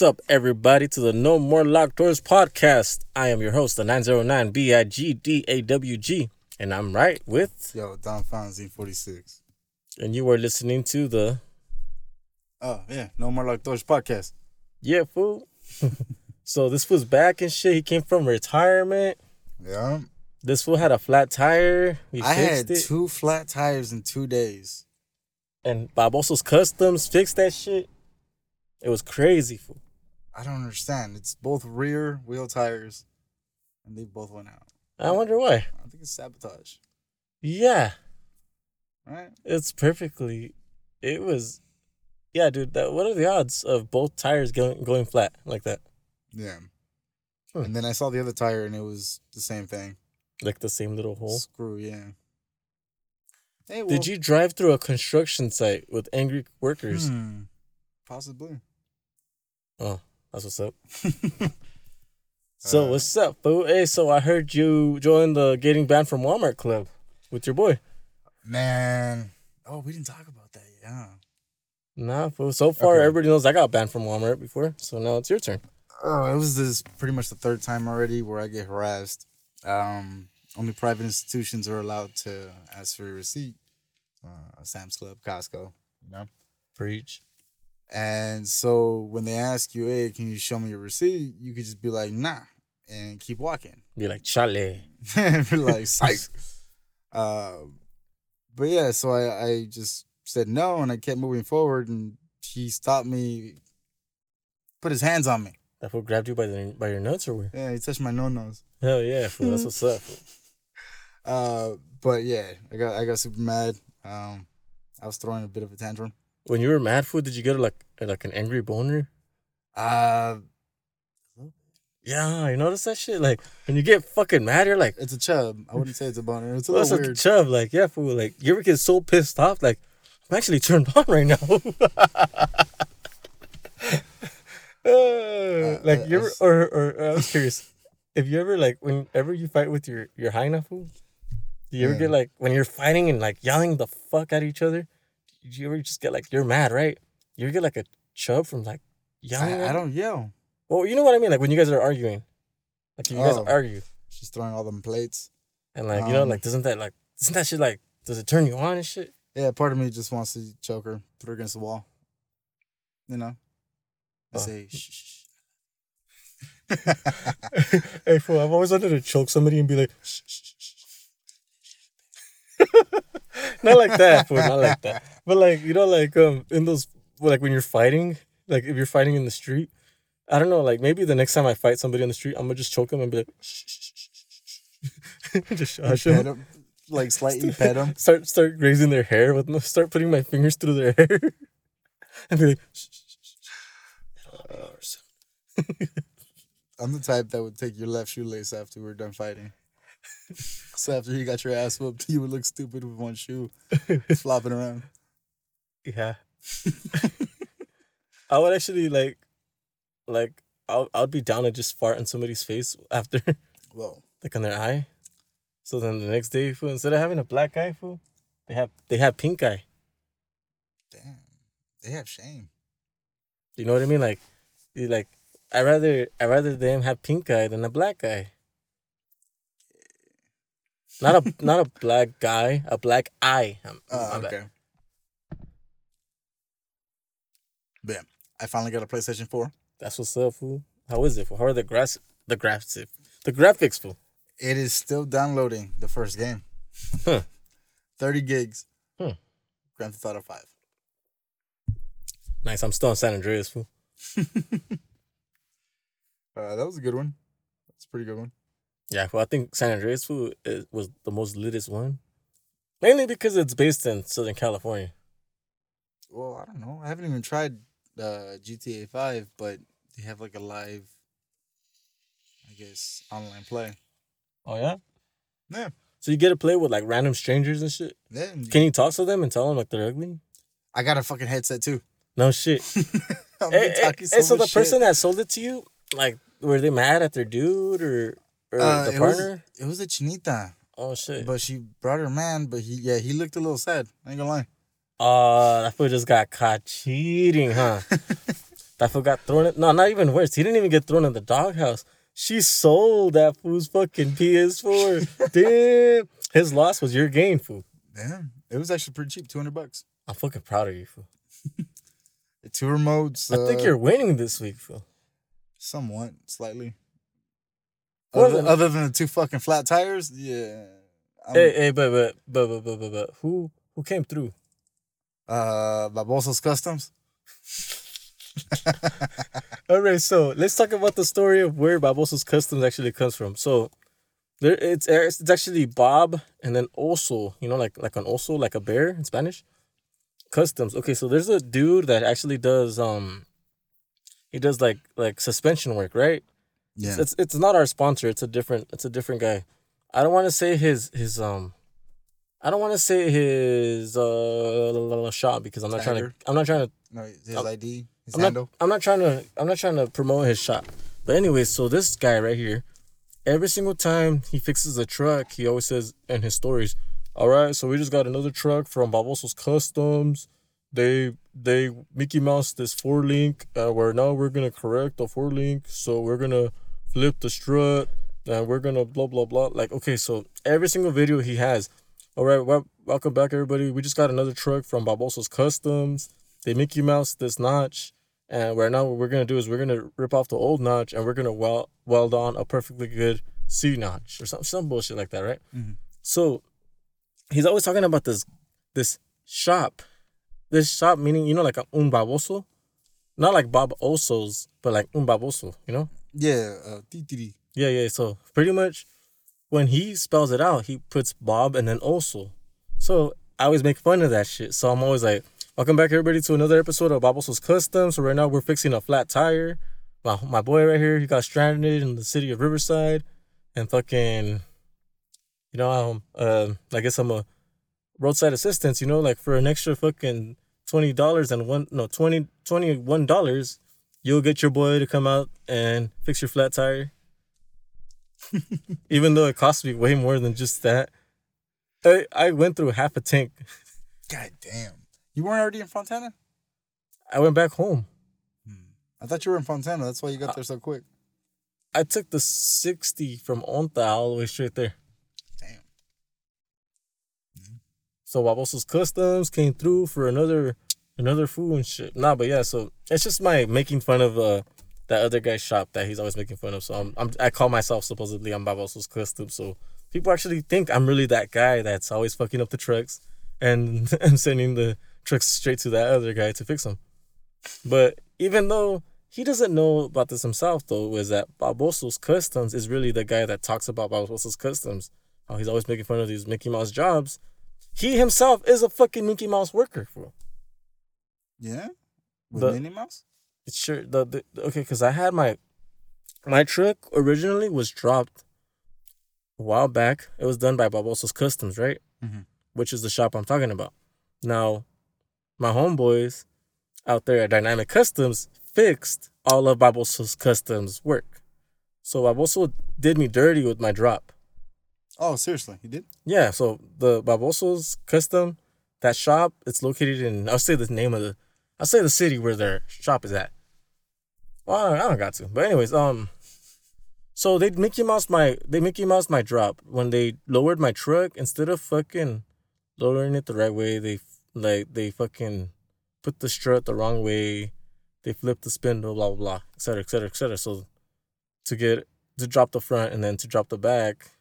What's up, everybody, to the No More Locked Doors podcast. I am your host, the 909 BIGDAWG, and I'm right with, Yo, Don Fonzie, 46. and you are listening to the Oh, yeah. No More Like Doors podcast. Yeah Fool. so this fool's back and shit. He came from retirement. Yeah. This fool had a flat tire. We I fixed had it. two flat tires in two days. and Barbosa's Customs fixed that shit. It was crazy, fool. I don't understand. It's both rear wheel tires, and they both went out. I wonder why. I think it's sabotage. Yeah, Right? it's perfectly. It was. Yeah, dude. That, what are the odds of both tires going going flat like that? Yeah. Hmm. And then I saw the other tire, and it was the same thing. Like the same little hole. Screw, yeah. Hey, well, Did you drive through a construction site with angry workers? Hmm. Possibly. Oh, that's what's up. So Uh, what's up, fool? Hey, so I heard you joined the Getting Banned from Walmart club with your boy. Man. Oh, we didn't talk about that. Yeah. Nah, fool. So far, Okay. everybody knows I got banned from Walmart before. So now it's your turn. Oh, it was this pretty much the third time already where I get harassed. Um, only private institutions are allowed to ask for a receipt. Uh, Sam's Club, Costco, you know. Preach. And so when they ask you, "Hey, can you show me your receipt?" You could just be like, "Nah," and keep walking. Be like, chale. be like, "Psych." Uh, but yeah, so I I just said no, and I kept moving forward, and he stopped me, put his hands on me. That fool grabbed you by the by your nuts or what? Yeah, he touched my no nose. Hell yeah, fool. That's what's up. Uh, but yeah, I got I got super mad. Um, I was throwing a bit of a tantrum. When you were mad, fool, did you get like like an angry boner? Uh, Yeah, you notice that shit? Like when you get fucking mad, you're like, it's a chub. I wouldn't say it's a boner. It's a well, little that's a chub. Like, yeah, fool. Like you ever get so pissed off? Like, I'm actually turned on right now. Uh, like you ever, or or I was curious, if you ever like whenever you fight with your your hyena fool, do you ever Yeah. get like when you're fighting and like yelling the fuck at each other? You ever just get like you're mad, right? You get like a chub from like yelling? I, I don't yell. Well, you know what I mean. Like when you guys are arguing, like you guys Oh. argue, She's throwing all them plates. and like you know, Um, like doesn't that like doesn't that shit like does it turn you on and shit? Yeah, part of me just wants to choke her, put her against the wall. You know. I Oh. say shh. shh, hey, fool, I've always wanted to choke somebody and be like, shh, shh, shh, shh. not like that, fool, not like that. But like, you know, like um, in those, like when you're fighting, like if you're fighting in the street, I don't know, like maybe the next time I fight somebody on the street, I'm gonna just choke them and be like, shh, shh, shh, shh, shh, shh. just shush them. 'em, like slightly pet them. Start start grazing their hair with start putting my fingers through their hair and be like, shh, shh, shh, shh, shh. It'll be over. I'm the type that would take your left shoelace after we're done fighting. so after you got your ass whooped, you would look stupid with one shoe flopping around. Yeah. I would actually like, like, I'll, I'd be down to just fart in somebody's face after, Whoa. like, on their eye. So then the next day, fool, instead of having a black eye, fool, they have they have pink eye. Damn. They have shame. You know what I mean? Like, you like, I rather I rather them have pink eye than a black eye. Not a not a black guy, a black eye. Um, Oh, bad. okay. But yeah, I finally got a PlayStation 4. That's what's up, fool. How is it? Fool? How are the grass the graphics the graphics, fool? It is still downloading the first game. Huh. 30 gigs. Hmm. Grand Theft Auto 5. Nice. I'm still in San Andreas, fool. Uh, that was a good one. That's a pretty good one. Yeah, well, I think San Andreas food is, was the most litest one. Mainly because it's based in Southern California. Well, I don't know. I haven't even tried uh, GTA 5, but they have like a live, I guess, online play. Oh yeah. Yeah. So you get to play with like random strangers and shit. Yeah. Can you talk to them and tell them like they're ugly? I got a fucking headset too. No shit. I've hey, hey, talking hey, so the much person that sold it to you, like, were they mad at their dude or or Uh, the it was- partner? it was a chinita, Oh shit. but she brought her man. But he, yeah, he looked a little sad. I ain't gonna lie. Oh, that fool just got caught cheating, huh? That fool got thrown in. No, not even worse. He didn't even get thrown in the doghouse. She sold that fool's fucking PS4. Damn. His loss was your gain, fool. Damn, it was actually pretty cheap, two hundred bucks. I'm fucking proud of you, fool. The two remotes. I think uh, you're winning this week, fool. somewhat slightly. Other, than- other than the two fucking flat tires, yeah. I'm, Hey, hey, but but but but but but, but who who came through? Uh, Barbosa's Customs. All right, so let's talk about the story of where Barbosa's Customs actually comes from. So there, it's it's actually Bob and then also, you know, like like an also, like a bear in Spanish. Customs. Okay, so there's a dude that actually does um, he does like like suspension work, right? Yeah. It's it's not our sponsor. It's a different it's a different guy. I don't want to say his his um. I don't want to say his uh shop because I'm not trying to. I'm not trying to no, his I'm- ID, his I'm handle. not, I'm not trying to I'm not trying to promote his shop. But anyway, so this guy right here, every single time he fixes a truck, he always says in his stories, All right, so we just got another truck from Barbosa's Customs. They they Mickey Mouse this four link, uh, where now we're gonna correct the four link, so we're gonna flip the strut and we're gonna blah blah blah. Like, okay, so every single video he has, all right, well, welcome back everybody. We just got another truck from Barbosa's Customs they Mickey Mouse this notch, and right now what we're gonna do is we're gonna rip off the old notch and we're gonna weld weld on a perfectly good C notch or some some bullshit like that, right? Mhm. So he's always talking about this this shop, this shop meaning you know like a un baboso, not like Bob Oso's, but like un baboso, you know? Yeah, uh, TTD. Yeah, yeah. So pretty much when he spells it out, he puts Bob and then also. So I always make fun of that shit. So I'm always like, welcome back everybody to another episode of Bob Oso's Custom. So right now we're fixing a flat tire. My my boy right here, he got stranded in the city of Riverside and fucking you know, um uh, I guess I'm a roadside assistance, you know, like for an extra fucking twenty dollars and one no twenty twenty one dollars, you'll get your boy to come out and fix your flat tire even though it cost me way more than just that. I, I went through half a tank. God damn. You weren't already in Fontana? I went back home. I thought you were in Fontana. That's why you got there so quick. I took the 60 from Onta all the way straight there. Damn. So Barbosa's Customs came through for another another food and shit. Nah, but yeah, so it's just my making fun of uh that other guy's shop that he's always making fun of. So I'm, I'm I call myself supposedly I'm Barbosa's Customs. So people actually think I'm really that guy that's always fucking up the trucks and I'm sending the trucks straight to that other guy to fix them. But even though he doesn't know about this himself, though, is that Barbosa's Customs is really the guy that talks about Barbosa's Customs. How he's always making fun of these Mickey Mouse jobs. He himself is a fucking Mickey Mouse worker. For Yeah? With The- Minnie Mouse? It's sure the, the okay, because I had my my truck originally was dropped a while back. It was done by Barbosa's Customs, right? Mhm. Which is the shop I'm talking about. Now, my homeboys out there at Dynamic Customs fixed all of Barbosa's Customs work. So Barbosa did me dirty with my drop. Oh, seriously? he did? Yeah, so the Barbosa's Custom, that shop, it's located in, I'll say the name of the, I'll say the city where their shop is at. Well, I don't, I don't got to. But anyways, um, so they Mickey Mouse my, they Mickey Mouse my drop. When they lowered my truck, instead of fucking lowering it the right way, they, like, they fucking put the strut the wrong way. They flipped the spindle, blah, blah, blah, et cetera, et cetera, et cetera. So to get, to drop the front and then to drop the back,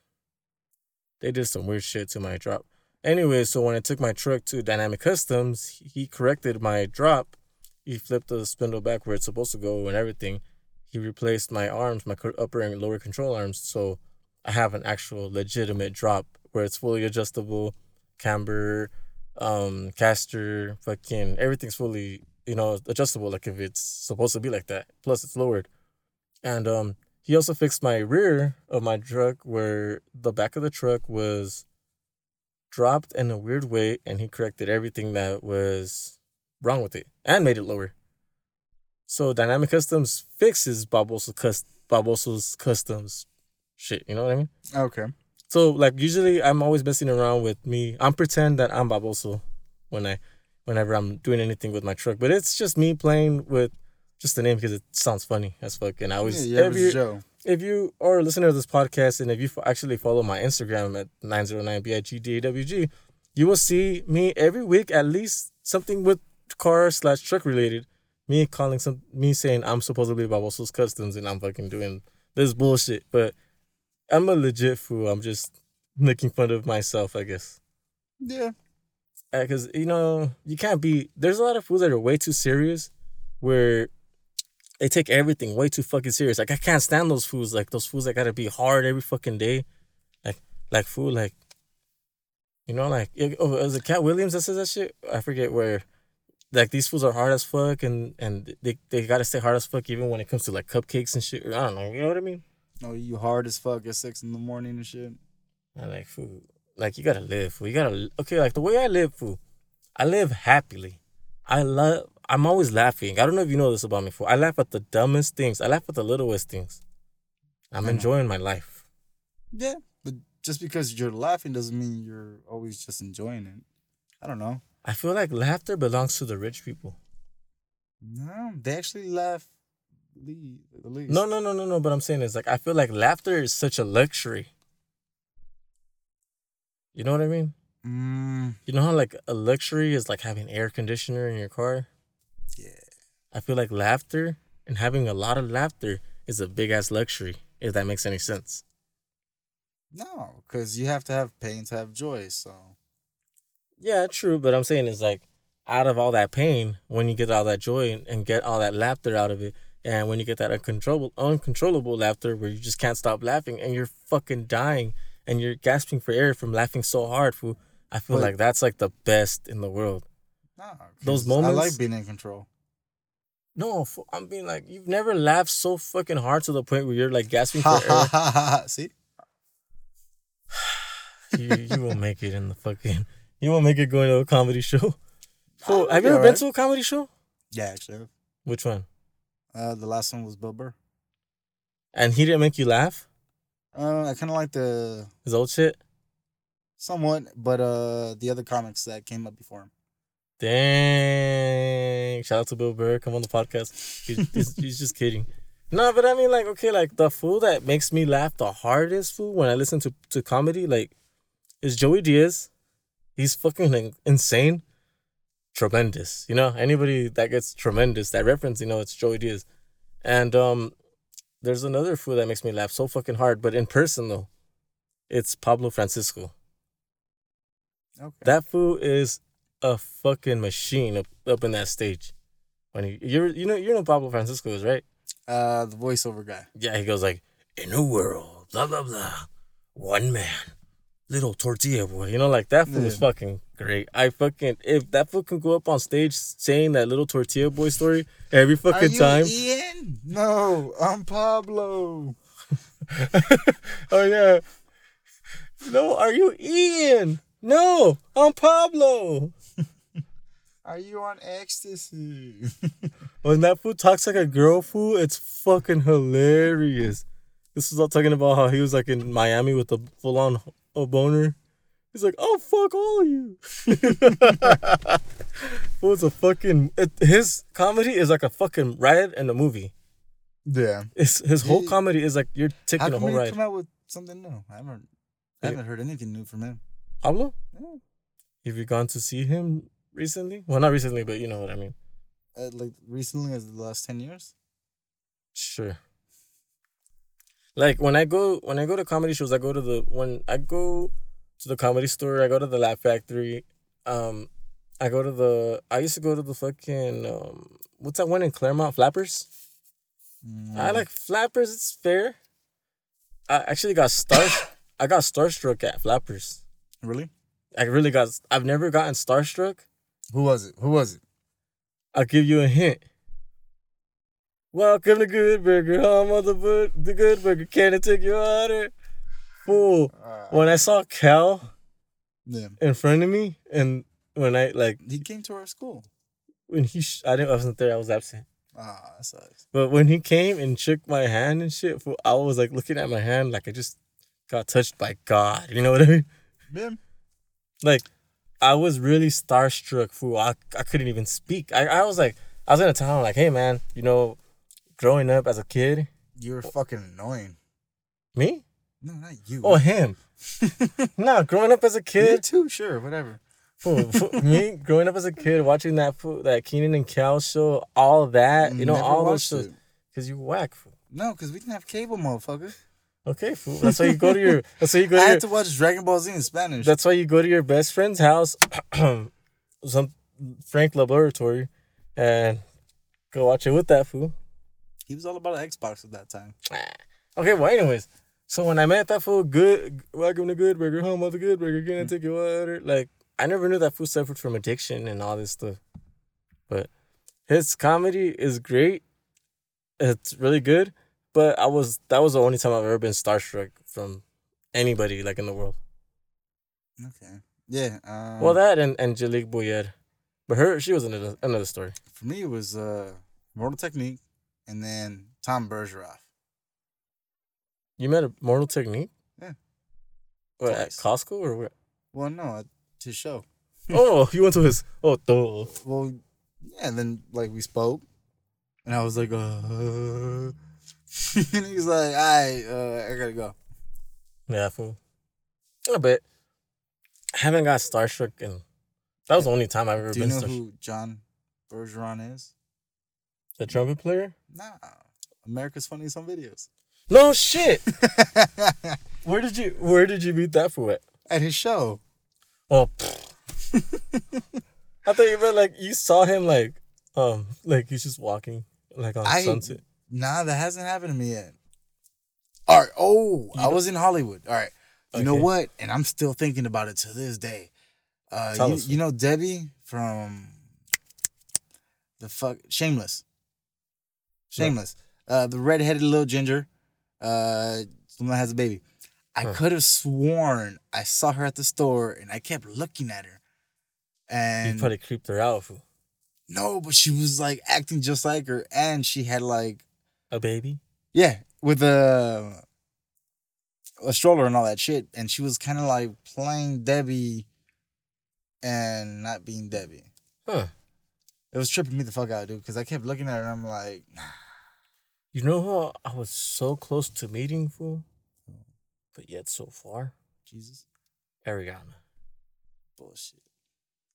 they did some weird shit to my drop. Anyway, so when I took my truck to Dynamic Customs, he corrected my drop. He flipped the spindle back where it's supposed to go and everything. He replaced my arms, my upper and lower control arms, so I have an actual legitimate drop where it's fully adjustable, camber, um, caster, fucking everything's fully, you know, adjustable. Like if it's supposed to be like that. Plus, it's lowered, and um, he also fixed my rear of my truck where the back of the truck was dropped in a weird way and he corrected everything that was wrong with it and made it lower. So Dynamic Customs fixes Barbosa's, cus- Barbosa's Customs shit, you know what I mean? Okay. So like usually I'm always messing around with me. I'm pretend that I'm Barbosa when I whenever I'm doing anything with my truck. But it's just me playing with just the name because it sounds funny as fuck. And I always Yeah, average you Joe. If you are a listener to this podcast and if you actually follow my Instagram at 909bigdawg, you will see me every week at least something with car slash truck related. Me calling some me saying I'm supposedly Barbosa's Customs and I'm fucking doing this bullshit. But I'm a legit fool. I'm just making fun of myself, I guess. Yeah. Uh, because you know you can't be. There's a lot of fools that are way too serious, where they take everything way too fucking serious. Like I can't stand those fools. Like those fools that gotta be hard every fucking day. Like like fool like. You know like it- oh is it Katt Williams that says that shit? I forget where. Like these fools are hard as fuck and and they they gotta stay hard as fuck even when it comes to like cupcakes and shit. I don't know. You know what I mean? Oh, you hard as fuck at six in the morning and shit. I like food. Like you gotta live, fool. You gotta okay. Like the way I live, fool. I live happily. I love. I'm always laughing. I don't know if you know this about me, fool. I laugh at the dumbest things. I laugh at the littlest things. I'm enjoying my life. Yeah, but just because you're laughing doesn't mean you're always just enjoying it. I don't know. I feel like laughter belongs to the rich people. No, they actually laugh the least. No, no, no, no, no. But I'm saying is like I feel like laughter is such a luxury. You know what I mean? Mm, You know how like a luxury is like having air conditioner in your car. Yeah. I feel like laughter and having a lot of laughter is a big ass luxury. If that makes any sense. No, because you have to have pain to have joy. So Yeah, true. But I'm saying is like out of all that pain, when you get all that joy and, and get all that laughter out of it, and when you get that uncontrollable uncontrollable laughter where you just can't stop laughing and you're fucking dying and you're gasping for air from laughing so hard, fool. I feel But- like that's like the best in the world. No, Those 'cause I like being in control. No, I'm being like you've never laughed so fucking hard to the point where you're like gasping for air. See, you, you won't make it in the fucking. You won't make it going to a comedy show. I'll have you ever been to a comedy show? yeah, actually, Which one? uh, the last one was Bill Burr. And he didn't make you laugh? Uh, I kind of like the His old shit? somewhat, but uh, the other comics that came up before him. Dang. Shout out to Bill Burr. Come on the podcast. He's, he's, he's just kidding. No, but I mean, like, okay, like the fool that makes me laugh the hardest fool when I listen to, to comedy, like, is Joey Diaz. He's fucking like, insane. Tremendous. You know, anybody that gets tremendous, that reference, you know, it's Joey Diaz. And um, there's another fool that makes me laugh so fucking hard, but in person, though, it's Pablo Francisco. Okay. That fool is a fucking machine up, up in that stage. When he, you you know you know Pablo Francisco is right. uh, the voiceover guy. Yeah, he goes like, in a world, blah blah blah, one man, little tortilla boy. You know, like that fool is fucking great. I fucking if that fool can go up on stage saying that little tortilla boy story every fucking Are you time. Ian? No, I'm Pablo. oh yeah. No, are you Ian? No, I'm Pablo. Are you on ecstasy? When that fool talks like a girl fool, it's fucking hilarious. This was all talking about how he was like in Miami with a full on a boner. He's like, oh fuck all of you. Fool's a fucking it, his comedy is like a fucking ride and a movie. yeah. It's, his whole He- comedy is like you're taking a whole ride. come out with something new? I haven't. I haven't heard anything new from him. Pablo, Yeah. have you gone to see him recently? Well, not recently, but you know what I mean. Uh, like recently, as the last ten years. Sure. Like when I go when I go to comedy shows, I go to the when I go to the comedy store, I go to the Laugh Factory. Um, I go to the I used to go to the fucking um what's that one in Claremont Flappers? I Mm, like Flappers. It's fair. I actually got star I got starstruck at Flappers. Really? I really got. I've never gotten starstruck. Who was it? Who was it? I'll give you a hint. Welcome to Good Burger, home of the, bu- the Good Burger. Can I take your order? Fool. Uh, When I saw Kel yeah. in front of me, and when I like He came to our school. when he, sh- I didn't, I wasn't there. I was absent. Ah, that sucks. But when he came and shook my hand and shit, fool, I was like looking at my hand like I just got touched by God. You know what I mean? Yeah. Like I was really starstruck, fool. I, I couldn't even speak. I, I was like, I was gonna tell him like, hey man, you know, growing up as a kid, You were fucking annoying. me? No, not you. Oh him. nah, growing up as a you kid, too. Sure, whatever. fool, fool, me growing up as a kid, watching that fool, that Kenan and Kel show, all that, you know, Never all those shows, it. cause you whack. Fool. No, because we didn't have cable, motherfucker. Okay, fool. That's why you go to your. That's why you go I to your. had to watch Dragon Ball Z in Spanish. That's why you go to your best friend's house, some Frank Laboratory, and go watch it with that fool. he was all about an Xbox at that time. Ah. Okay, well, anyways, so when I met that fool, good, welcome to Good Burger, home of the Good Burger, can I mm. take your water? Like, I never knew that fool suffered from addiction and all this stuff. But his comedy is great. It's really good. But I was, that was the only time I've ever been starstruck from anybody, like, in the world. Okay. Yeah. Um, Well, that and Angelique Boyer. But her, she was another, another story. for me, it was uh, Mortal Technique, and then Tom Bergeron. You met a Mortal Technique? Yeah. What, at Costco or where? Well, no, at his show. oh, you went to his, oh, duh. Well, yeah, and then like we spoke, and I was like, uh, and he was like, "All right, uh, I gotta go." Yeah, fool. A bit. I haven't got starstruck and that was the only time I've ever Do you been know starstruck. who John Bergeron is? The trumpet player? Nah, America's Funniest Home Videos. No shit. where did you where did you meet that fool at? At his show. Oh I thought you meant like you saw him like um like he's just walking like on I- sunset. Nah, that hasn't happened to me yet. All right. Oh, I was in Hollywood. All right. You know what? And I'm still thinking about it to this day. Uh, you, you know Debbie from the fuck Shameless. Shameless. Uh, the redheaded little ginger. Uh, someone has a baby. I Huh. could have sworn I saw her at the store, and I kept looking at her. You And probably creeped her out fool. no, but she was like acting just like her, and she had like A baby? yeah, with a a stroller and all that shit, and she was kind of like playing Debbie and not being Debbie. Huh. It was tripping me the fuck out, dude, because I kept looking at her and I'm like. You know who I was so close to meeting fool? But yet so far? Jesus, Ariana. bullshit.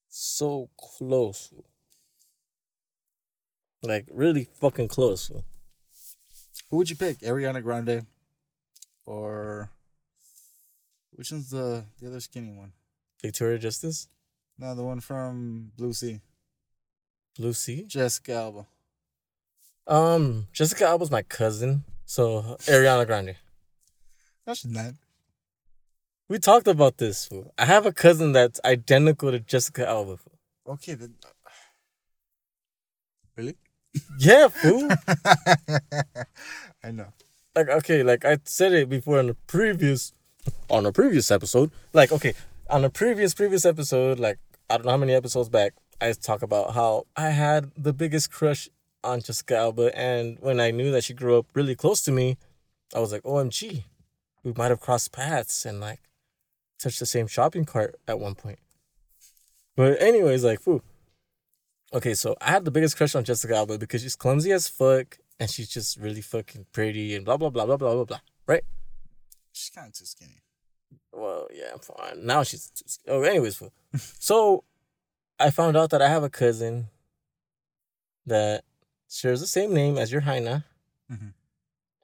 So close. Like really fucking close. Who would you pick, Ariana Grande, or which one's the the other skinny one? Victoria Justice? No, the one from Blue Sea, Lucy? Jessica Alba. Um, Jessica Alba's my cousin. So Ariana Grande. No, she's not. We talked about this. Fool. I have a cousin that's identical to Jessica Alba. Fool. Okay, then. Really? Yeah, fool. I know. like okay, like I said it before on the previous on a previous episode. Like okay, on a previous previous episode, like I don't know how many episodes back, I talk about how I had the biggest crush on Jessica Alba, and when I knew that she grew up really close to me, I was like, OMG, we might have crossed paths and like touched the same shopping cart at one point. But anyways, like, foo. Okay, so I had the biggest crush on Jessica Alba because she's clumsy as fuck and she's just really fucking pretty and blah blah blah blah blah blah blah. Right? She's kind of too skinny. Well, yeah, I'm fine. Now she's too skinny. oh, anyways, so I found out that I have a cousin that shares the same name as your Haina, Mhm.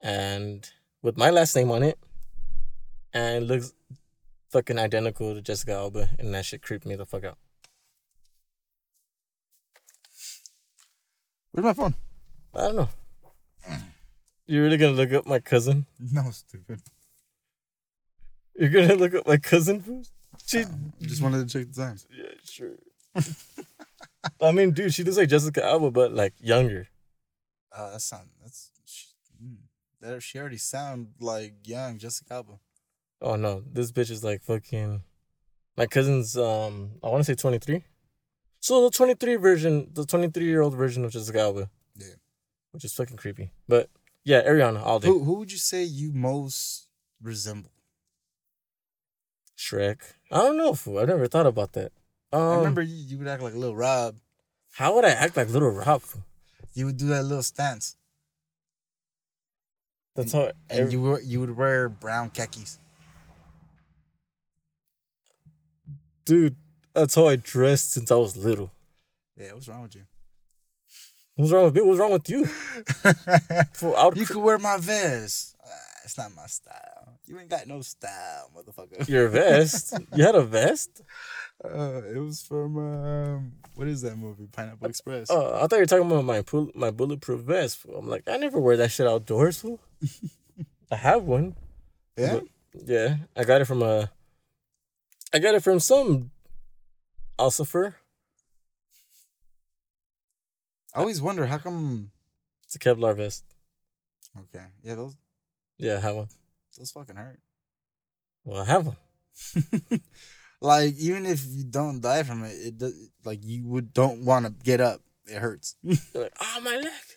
and with my last name on it, and looks fucking identical to Jessica Alba, and that shit creeped me the fuck out. Where's my phone? I don't know. You're really gonna look up my cousin? No, stupid. You're gonna look up my cousin? fool? She, Just wanted to check the times. yeah, sure. I mean, dude, she looks like Jessica Alba, but like younger. Oh, that sound that's she, mm, that she already sound like young Jessica Alba. Oh no, this bitch is like fucking. My cousin's um, I want to say twenty three. So the twenty three version, the twenty three year old version of Jessica Alba. Yeah. Which is fucking creepy, but yeah, Ariana all day. Who who would you say you most resemble? Shrek. I don't know, fool. I never thought about that. Um, I remember you, you would act like a little Rob. how would I act like Little Rob? fool? you would do that little stance, That's how. and every- you were, you would wear brown khakis. dude, that's how I dressed since I was little. Yeah, what's wrong with you? What's wrong with me? What's wrong with you? Fool, you could wear my vest. Ah, it's not my style. You ain't got no style, motherfucker. your vest. You had a vest? Uh, it was from um, what is that movie? Pineapple Express. Oh, I thought you were talking about my pull, my bulletproof vest. Fool. I'm like, I never wear that shit outdoors. Fool. I have one. yeah. but- Yeah, I got it from a. I got it from some. Alcifer. I always wonder how come. It's a Kevlar vest. Okay, yeah, those Yeah, have one. those fucking hurt. Well, I have one. like even if you don't die from it, it does. Like you would don't want to get up. It hurts. Like, oh my leg.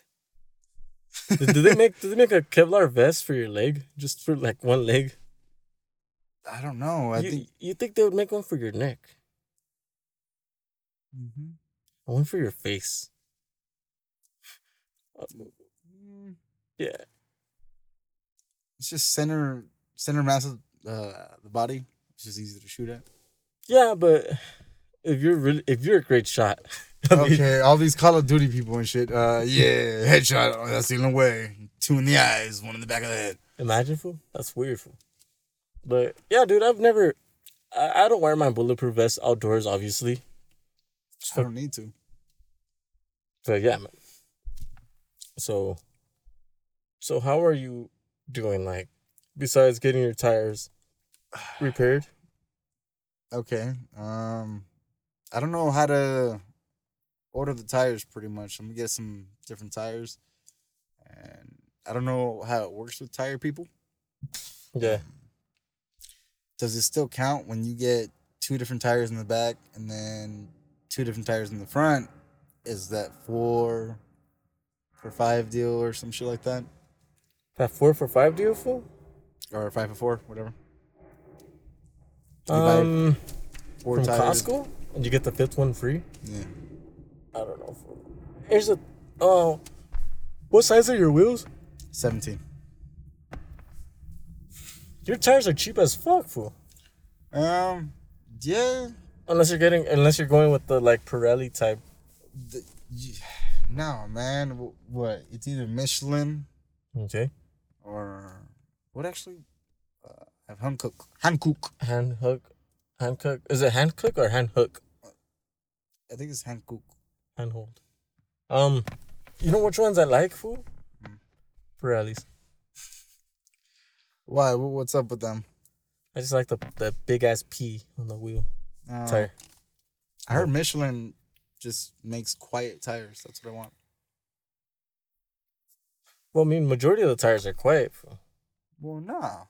do, did they make do they make a Kevlar vest for your leg? Just for like one leg? I don't know. I you, think. you think they would make one for your neck? Mhm. One for your face. Uh, Mm, yeah. It's just center center mass of uh, the body. It's just easy to shoot at. Yeah, but if you're really if you're a great shot, I mean, Okay, all these Call of Duty people and shit. Uh, yeah, headshot. Oh, that's the only way. Two in the eyes, one in the back of the head. imagine fool. That's weird fool. But yeah, dude, I've never I, I don't wear my bulletproof vest outdoors, obviously. I don't need to. But yeah, man. So so how are you doing like besides getting your tires repaired? Okay. Um, I don't know how to order the tires. Pretty much, I'm gonna get some different tires, and I don't know how it works with tire people. Yeah. Does it still count when you get two different tires in the back and then two different tires in the front? Is that four for five deal or some shit like that, That four for five deal fool? or five for four, whatever? You Um Four from tires. Costco? And you get the fifth one free? Yeah. I don't know. Here's a oh what size are your wheels? Seventeen. Your tires are cheap as fuck, fool. Um. Yeah. Unless you're getting unless you're going with the like Pirelli type. The, no, man. Wh- What? It's either Michelin Okay. or what? Actually, uh, I have Hankook. Hankook. Hand hook. Hand cook. Is it hand cook or hand hook? I think it's Hankook. Hand hold. Um you know which ones I like, fool? Pirellis. Why? What's up with them? I just like the the big ass P on the wheel Uh, tire. I heard Michelin just makes quiet tires. That's what I want. Well, I mean, majority of the tires are quiet. fool. Well, no.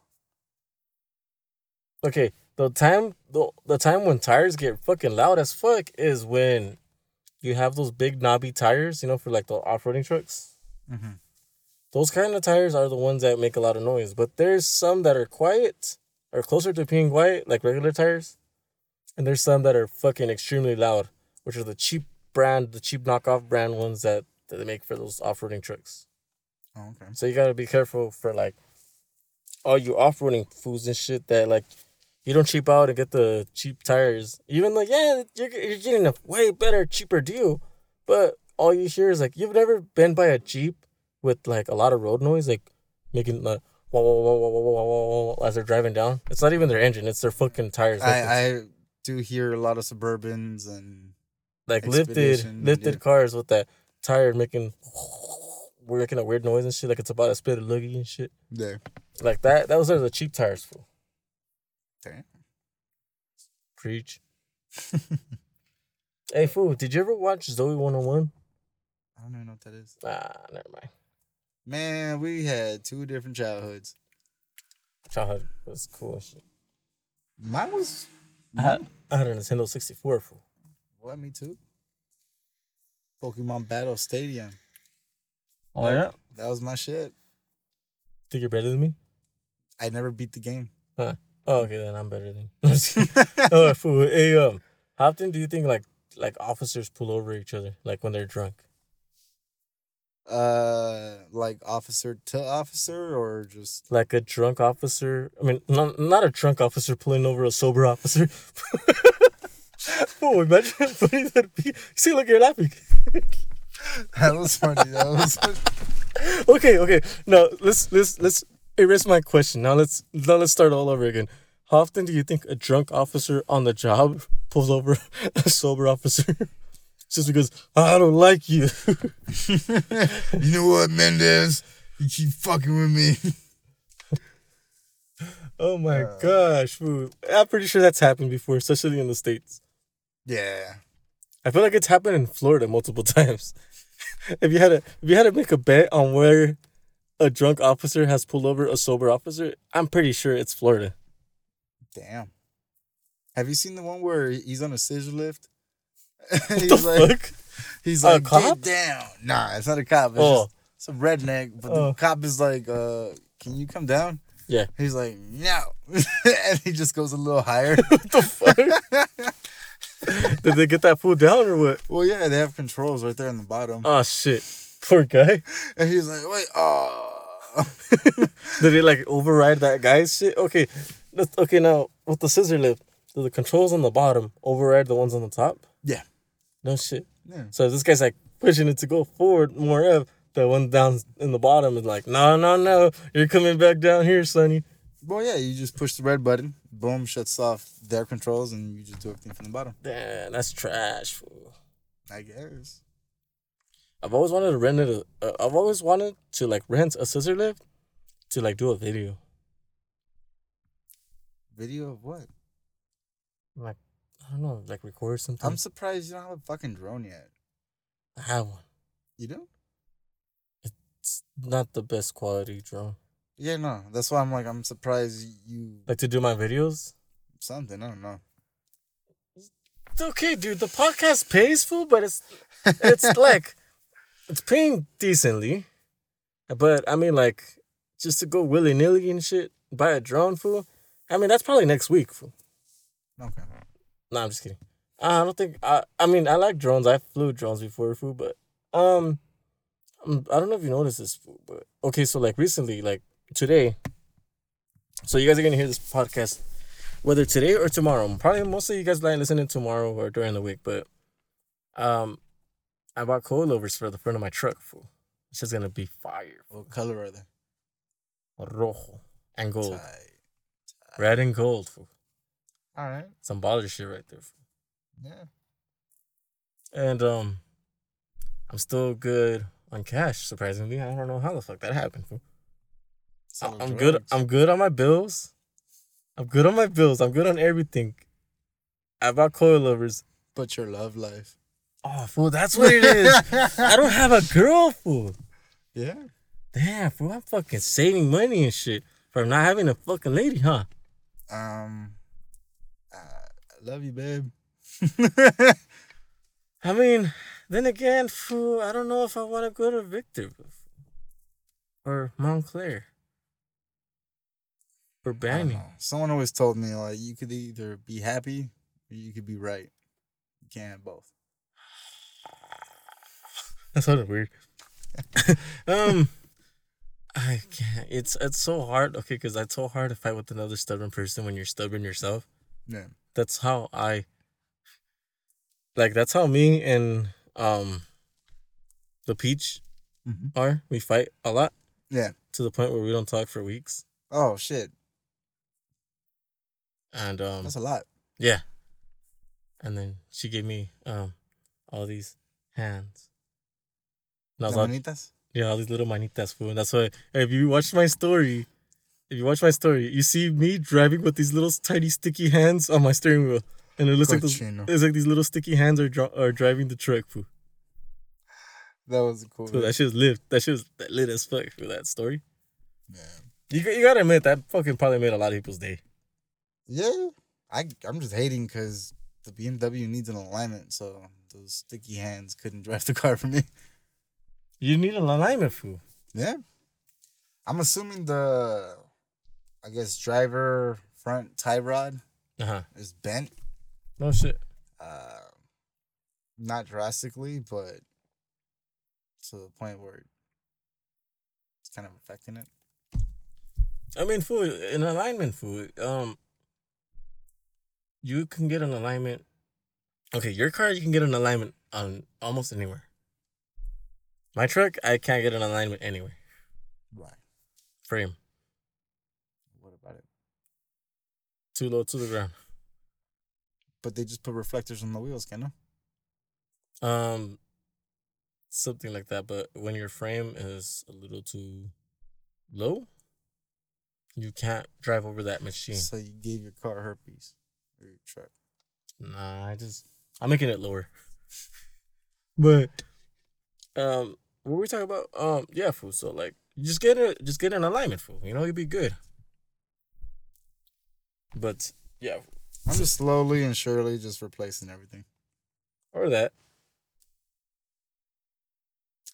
Okay, the time the the time when tires get fucking loud as fuck is when you have those big knobby tires, you know, for like the off roading trucks. Mhm. Those kind of tires are the ones that make a lot of noise. But there's some that are quiet or closer to being quiet, like regular tires, and there's some that are fucking extremely loud, which are the cheap brand, the cheap knockoff brand ones that, that they make for those off roading trucks. Oh, okay. So you gotta be careful for like all you off roading fools and shit that like you don't cheap out and get the cheap tires. Even like yeah, you're you're getting a way better, cheaper deal, but all you hear is like you've never been by a Jeep with like a lot of road noise, like making like whoa whoa whoa whoa whoa whoa whoa whoa as they're driving down. It's not even their engine; it's their fucking tires. I, I do hear a lot of Suburbans and like lifted lifted yeah. cars with that tire making we're making a weird noise and shit, like it's about to spit a loogie and shit. there. Like that. Those are the cheap tires for Damn. preach. hey, fool! Did you ever watch Zoey One Hundred One? I don't even know what that is. Ah, never mind. Man, we had two different childhoods. Childhood was cool. Shit. Mine was I had, I had a Nintendo sixty four. Fool. what me too. Pokemon Battle Stadium. Oh yeah. That was my shit. Think you're better than me? I never beat the game. Huh. Oh, okay, then I'm better than. you. oh, fool. Hey, um, how often do you think like like officers pull over each other like when they're drunk? Uh, like officer to officer, or just Like a drunk officer. I mean, not not a drunk officer pulling over a sober officer. oh, imagine how funny that'd be. See, look, you're laughing. that was funny. That was okay, okay. Now let's let's let's erase my question. Now let's now let's start all over again. How often do you think a drunk officer on the job pulls over a sober officer? Just because I don't like you. you know what, Mendez? You keep fucking with me. oh my Uh. gosh. I'm pretty sure that's happened before, especially in the States. Yeah. I feel like it's happened in Florida multiple times. if you had to if you had to make a bet on where a drunk officer has pulled over a sober officer, I'm pretty sure it's Florida. Damn. Have you seen the one where he's on a scissor lift? He's like, fuck? he's A like, cop? get down. Nah, it's not a cop. It's Oh. just some redneck. But Oh. the cop is like, uh, can you come down? Yeah. He's like, no. and he just goes a little higher. What the fuck? Did they get that fool down or what? well, yeah, they have controls right there in the bottom. Oh shit. Poor guy. and he's like, wait, oh. Did they like override that guy's shit? Okay. Let's, okay, now with the scissor lift, do the controls on the bottom override the ones on the top? Yeah. No shit. Yeah. So this guy's like pushing it to go forward more up. The one down in the bottom is like, no, no, no, you're coming back down here, Sonny. Well, yeah, you just push the red button, boom, shuts off their controls, and you just do everything from the bottom. Damn, that's trash. Fool. I guess. I've always wanted to rent it. A, uh, I've always wanted to like rent a scissor lift to like do a video. Video of what? Like I don't know, like record something. I'm surprised you don't have a fucking drone yet. I have one. You do? It's not the best quality drone. Yeah, no. That's why I'm like, I'm surprised you Like to do my videos. something. I don't know. It's okay, dude. The podcast pays full, but it's it's like it's paying decently. But I mean, like just to go willy nilly and shit, buy a drone, fool. I mean, that's probably next week, fool. Okay. No, I'm just kidding. I don't think. I. I mean, I like drones. I flew drones before, fool. But um, um, I don't know if you noticed this, fool, but okay. So like recently, like today. So you guys are gonna hear this podcast, whether today or tomorrow. Probably most of you guys like listening tomorrow or during the week. But um, I bought coilovers for the front of my truck, fool. It's just gonna be fire, What color are they? rojo and gold, Tight. red and gold, fool. All right. Some baller shit right there. Yeah. And um I'm still good on cash, surprisingly. I don't know how the fuck that happened. fool. I- Sell I'm good. I'm good on my bills. I'm good on my bills. I'm good on everything. I bought coilovers. But your love life. Oh fool, that's what it is. I don't have a girl, fool. Yeah. Damn, fool, I'm fucking saving money and shit from not having a fucking lady, huh? Um. Love you, babe. I mean, then again, fool, I don't know if I want to go to Victor or Montclair or Banning. Someone always told me like you could either be happy or you could be right. You can't both. That sounded weird. um, I can't. It's it's so hard. Okay, because it's so hard to fight with another stubborn person when you're stubborn yourself. Yeah. That's how I. Like that's how me and um. The peach Mhm. are. We fight a lot Yeah. to the point where we don't talk for weeks. Oh shit. And um, That's a lot. yeah. And then she gave me um, all these hands. And I was La all, manitas? Yeah, all these little manitas, fool. And that's why if you watch my story, if you watch my story, you see me driving with these little tiny sticky hands on my steering wheel, and it looks like those, it's like these little sticky hands are dri- are driving the truck, fool. That was cool. So that shit was lit. That shit was lit as fuck for that story. yeah. You got- you gotta admit that fucking probably made a lot of people's day. Yeah. I I'm just hating because the BMW needs an alignment, so those sticky hands couldn't drive the car for me. You need an alignment, fool. Yeah. I'm assuming the I guess driver front tie rod Uh huh. is bent. No shit. Uh not drastically, but to the point where it's kind of affecting it. I mean, fool, in alignment, fool. Um, you can get an alignment. Okay, your car, you can get an alignment on almost anywhere. My truck, I can't get an alignment anywhere. Why? Frame What about it? Too low to the ground. But they just put reflectors on the wheels, can they? Um, something like that. But when your frame is a little too low, you can't drive over that machine. So you gave your car herpes or your truck. Nah, I just I'm making it lower. But um what were we talking about? Um yeah, fool. So like just get a just get an alignment fool. You know, you'll be good. But yeah, I'm just slowly and surely just replacing everything. or that.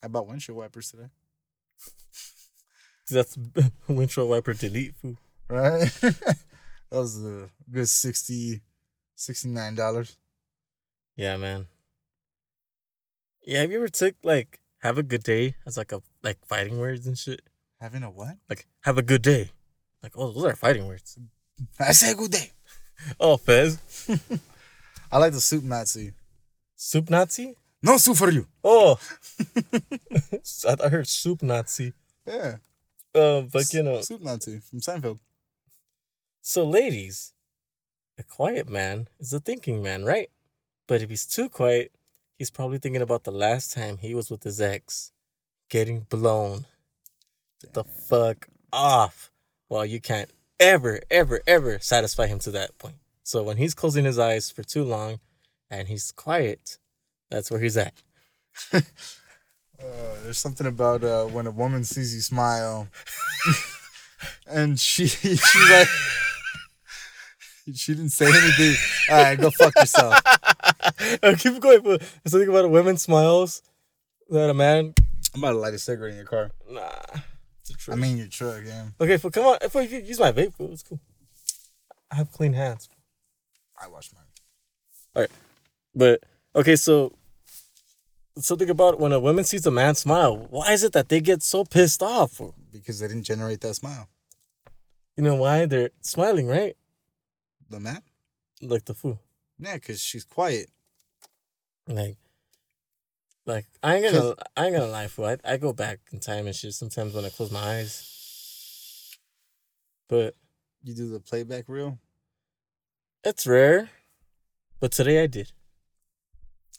I bought windshield wipers today. That's windshield wiper delete fool. Right? that was a good 60 $69. Yeah, man. Yeah, have you ever took like have a good day as like a like fighting words and shit? Having a what? Like have a good day. Like, oh, those are fighting words. I say good day. Oh, Fez. I like the soup Nazi. Soup Nazi? No soup for you. Oh, I, I heard soup Nazi. Yeah. Um, but you know, Soup Nazi from Seinfeld. so ladies, a quiet man is a thinking man, right? But if he's too quiet, he's probably thinking about the last time he was with his ex, getting blown the fuck off. Well, you can't ever, ever, ever satisfy him to that point. So when he's closing his eyes for too long, and he's quiet, that's where he's at. Uh, there's something about uh, when a woman sees you smile, and she she's like, she didn't say anything. All right, go fuck yourself. Keep going. But something about a woman smiles that a man. I'm about to light a cigarette in your car. Nah, it's a I mean your truck, yeah. okay, fool, come on. If you use my vape, fool, it's cool. I have clean hands. I wash mine. All right, but okay, so something about when a woman sees a man smile. Why is it that they get so pissed off? Because they didn't generate that smile. You know why they're smiling, right? The man? Like the fool. Yeah, because she's quiet. Like, like I ain't gonna, I ain't gonna lie, fool. I, I go back in time and shit sometimes when I close my eyes. But You do the playback reel. it's rare. But today I did.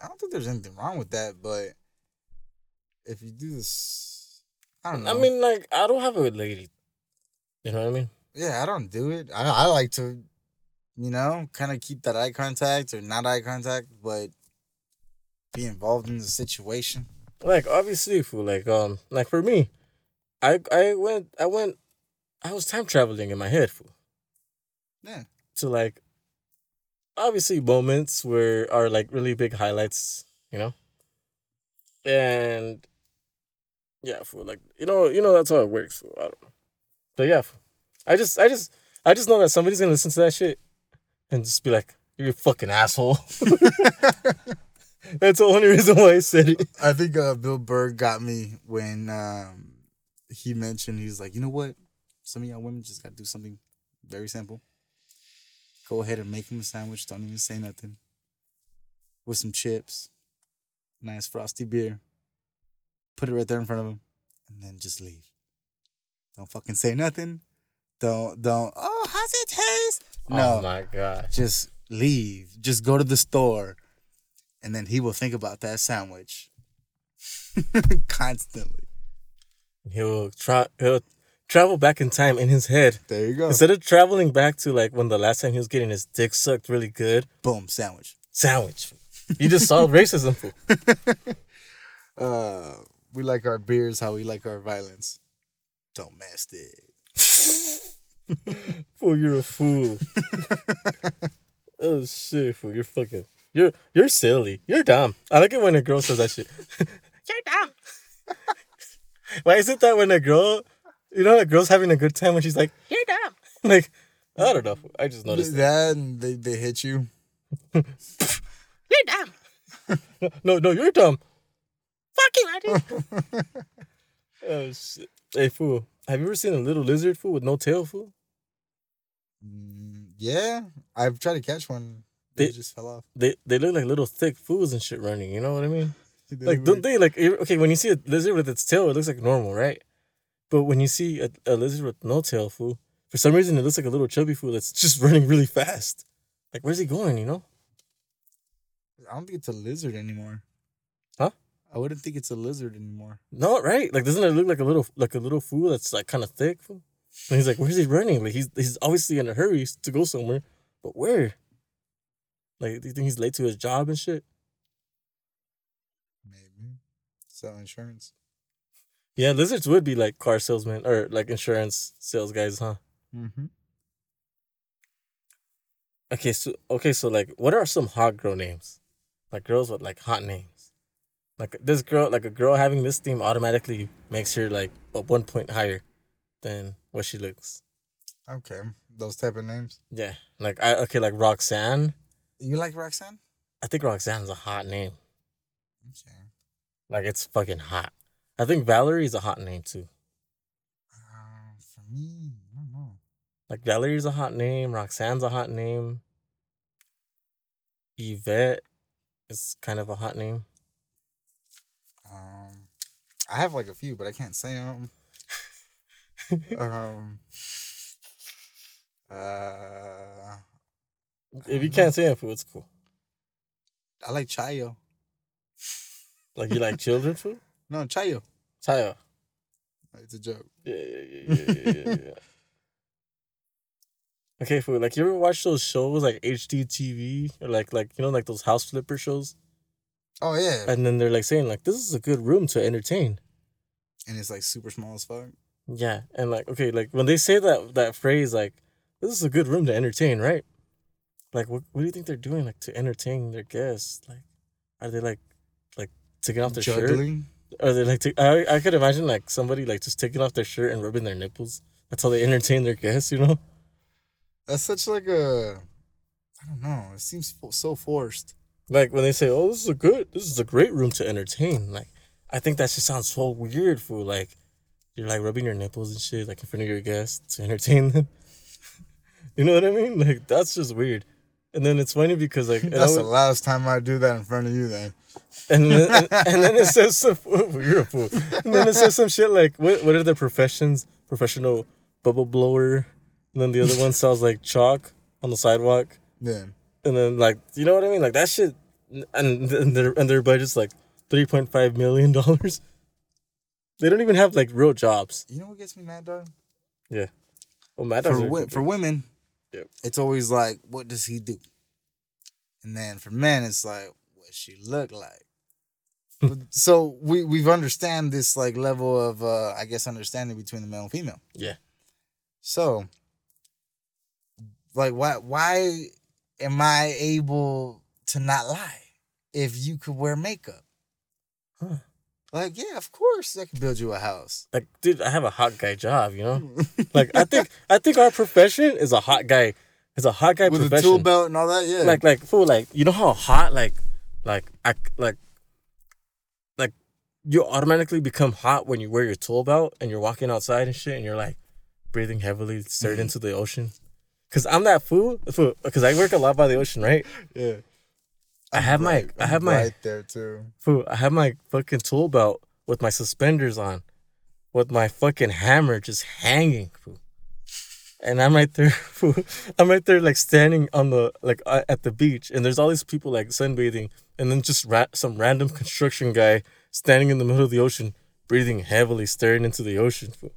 I don't think there's anything wrong with that, but if you do this, I don't know. I mean, like, I don't have a lady. You know what I mean? yeah, I don't do it. I I like to, you know, kind of keep that eye contact or not eye contact, but be involved in the situation. Like, obviously, fool. Like, um, like for me, I I went, I went, I was time traveling in my head, fool. Yeah. So like, obviously, moments where are like really big highlights, you know. And yeah, fool. Like, you know, you know that's how it works. Fool. I don't know. But yeah, fool. I just, I just, I just know that somebody's gonna listen to that shit and just be like, "You're a fucking asshole." That's the only reason why I said it. I think uh, Bill Burr got me when um, he mentioned he was like, you know what, some of y'all women just gotta do something very simple. Go ahead and make him a sandwich. Don't even say nothing. With some chips, nice frosty beer. Put it right there in front of him, and then just leave. Don't fucking say nothing. Don't don't. Oh, how's it taste? No, Oh my god. just leave. Just go to the store, and then he will think about that sandwich constantly. He'll try. He'll travel back in time in his head There you go. instead of traveling back to like when the last time he was getting his dick sucked really good. Boom, sandwich. Sandwich. You just solved racism. fool. Uh, we like our beers how we like our violence. Domestic. Fool, you're a fool. oh shit, fool. You're fucking. You're you're silly. You're dumb. I like it when a girl says that shit. you're dumb. Why is it that when a girl, you know, a girl's having a good time when she's like, "You're dumb." Like, I don't know. I just noticed. that. That they, they hit you. You're dumb. no, no, you're dumb. Fuck you, I oh shit. Hey fool, have you ever seen a little lizard fool with no tail fool? Mm, yeah, I've tried to catch one. They- They just fell off. They they look like little thick fools and shit running. You know what I mean? Like don't they like okay when you see a lizard with its tail, it looks like normal, right? But when you see a, a lizard with no tail fool, for some reason it looks like a little chubby fool that's just running really fast. Like where's he going? You know? I don't think it's a lizard anymore. Huh? I wouldn't think it's a lizard anymore. No, right? Like doesn't it look like a little like a little fool that's like kind of thick? Fool? And he's like, where's he running? Like he's he's obviously in a hurry to go somewhere, but where? Like, do you think he's late to his job and shit? Maybe sell insurance. Yeah, lizards would be like car salesmen or like insurance sales guys, huh? Mm-hmm. Okay, so okay, so like, what are some hot girl names? Like girls with like hot names. Like this girl, like a girl having this theme automatically makes her like a one point higher than what she looks. Okay, those type of names. Yeah, like I okay, like Roxanne. You like Roxanne? I think Roxanne's a hot name. Okay. Like it's fucking hot. I think Valerie is a hot name too. Uh, for me, I don't know. Like Valerie's a hot name. Roxanne's a hot name. Yvette is kind of a hot name. Um, I have like a few, but I can't say them. um. Uh, If you mm-hmm. can't say food, it's cool. I like Chayo. Like you like children food? No, Chayo. Tayo. It's a joke. Yeah, yeah, yeah, yeah, yeah, yeah, yeah. Okay, food. Like you ever watch those shows like HGTV or like like you know like those house flipper shows, Oh yeah, and then they're like saying like this is a good room to entertain. and it's like super small as fuck. Yeah, and like okay, like when they say that that phrase, like this is a good room to entertain, right? Like, what what do you think they're doing, like to entertain their guests? Like, are they like, like taking off their shirt? Juggling. Are they like? I I could imagine like somebody like just taking off their shirt and rubbing their nipples. That's how they entertain their guests, you know? That's such like a. I don't know. It seems so forced. Like when they say, "Oh, this is a good, this is a great room to entertain." Like, I think that just sounds so weird for like, you're like rubbing your nipples and shit like in front of your guests to entertain them. you know what I mean? Like that's just weird. And then it's funny because like, That's the last time I do that in front of you. Then. and, then, and, and then it says some, you're a fool. And then it says some shit like, what what are the professions? Professional bubble blower. And then the other one sounds like chalk on the sidewalk. Yeah. And then like you know what I mean? Like that shit and and their and their budget's like three point five million dollars. They don't even have like real jobs. You know what gets me mad, dog? Yeah. Well Mad For wi- for women, Yep. it's always like, what does he do? And then for men, it's like, what she look like. So we we've understand this like level of uh I guess understanding between the male and female. Yeah. So like why why am I able to not lie if you could wear makeup? Huh. Like, yeah, of course I can build you a house. like dude, I have a hot guy job, you know? Like I think I think our profession is a hot guy is a hot guy With a tool belt and all that, yeah. like like fool like you know how hot like like I like like you automatically become hot when you wear your tool belt and you're walking outside and shit and you're like breathing heavily stared into the ocean. Cause I'm that fool, fool. Cause I work a lot by the ocean, right? yeah. I have my I have my right there too. fool. I have my fucking tool belt with my suspenders on, with my fucking hammer just hanging, fool. And I'm right there, fool. I'm right there, like standing on the like uh, at the beach, and there's all these people like sunbathing, and then just ra- some random construction guy standing in the middle of the ocean, breathing heavily, staring into the ocean, fool.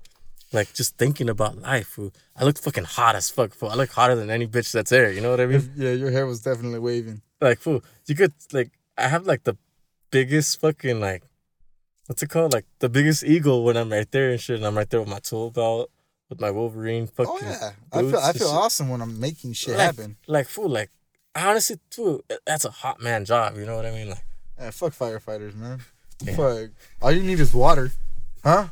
Like just thinking about life, fool. I look fucking hot as fuck, fool. I look hotter than any bitch that's there. You know what I mean? Yeah, your hair was definitely waving. Like fool you could like i have like the biggest fucking like what's it called like the biggest eagle when i'm right there and shit and i'm right there with my tool belt with my wolverine oh, fucking Oh yeah, I feel I feel shit. awesome when I'm making shit like, happen. like fool like honestly fool that's a hot man job you know what i mean like Yeah, fuck firefighters, man. Yeah. Fuck. All you need is water, huh?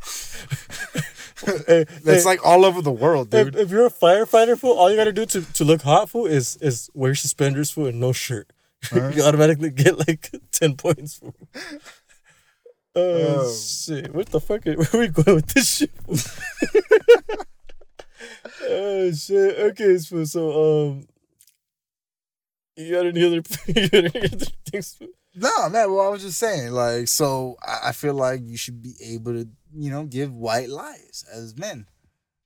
That's like all over the world, if, dude. if you're a firefighter fool all you gotta do to, to look hot fool is is wear suspenders fool and no shirt Huh? you automatically get like 10 points fool Oh, Um, shit! What the fuck? Are, where are we going with this shit? oh shit! Okay, so so um, you got any other you got any other things? No, man. Well, I was just saying, like, so I, I feel like you should be able to, you know, give white lies as men.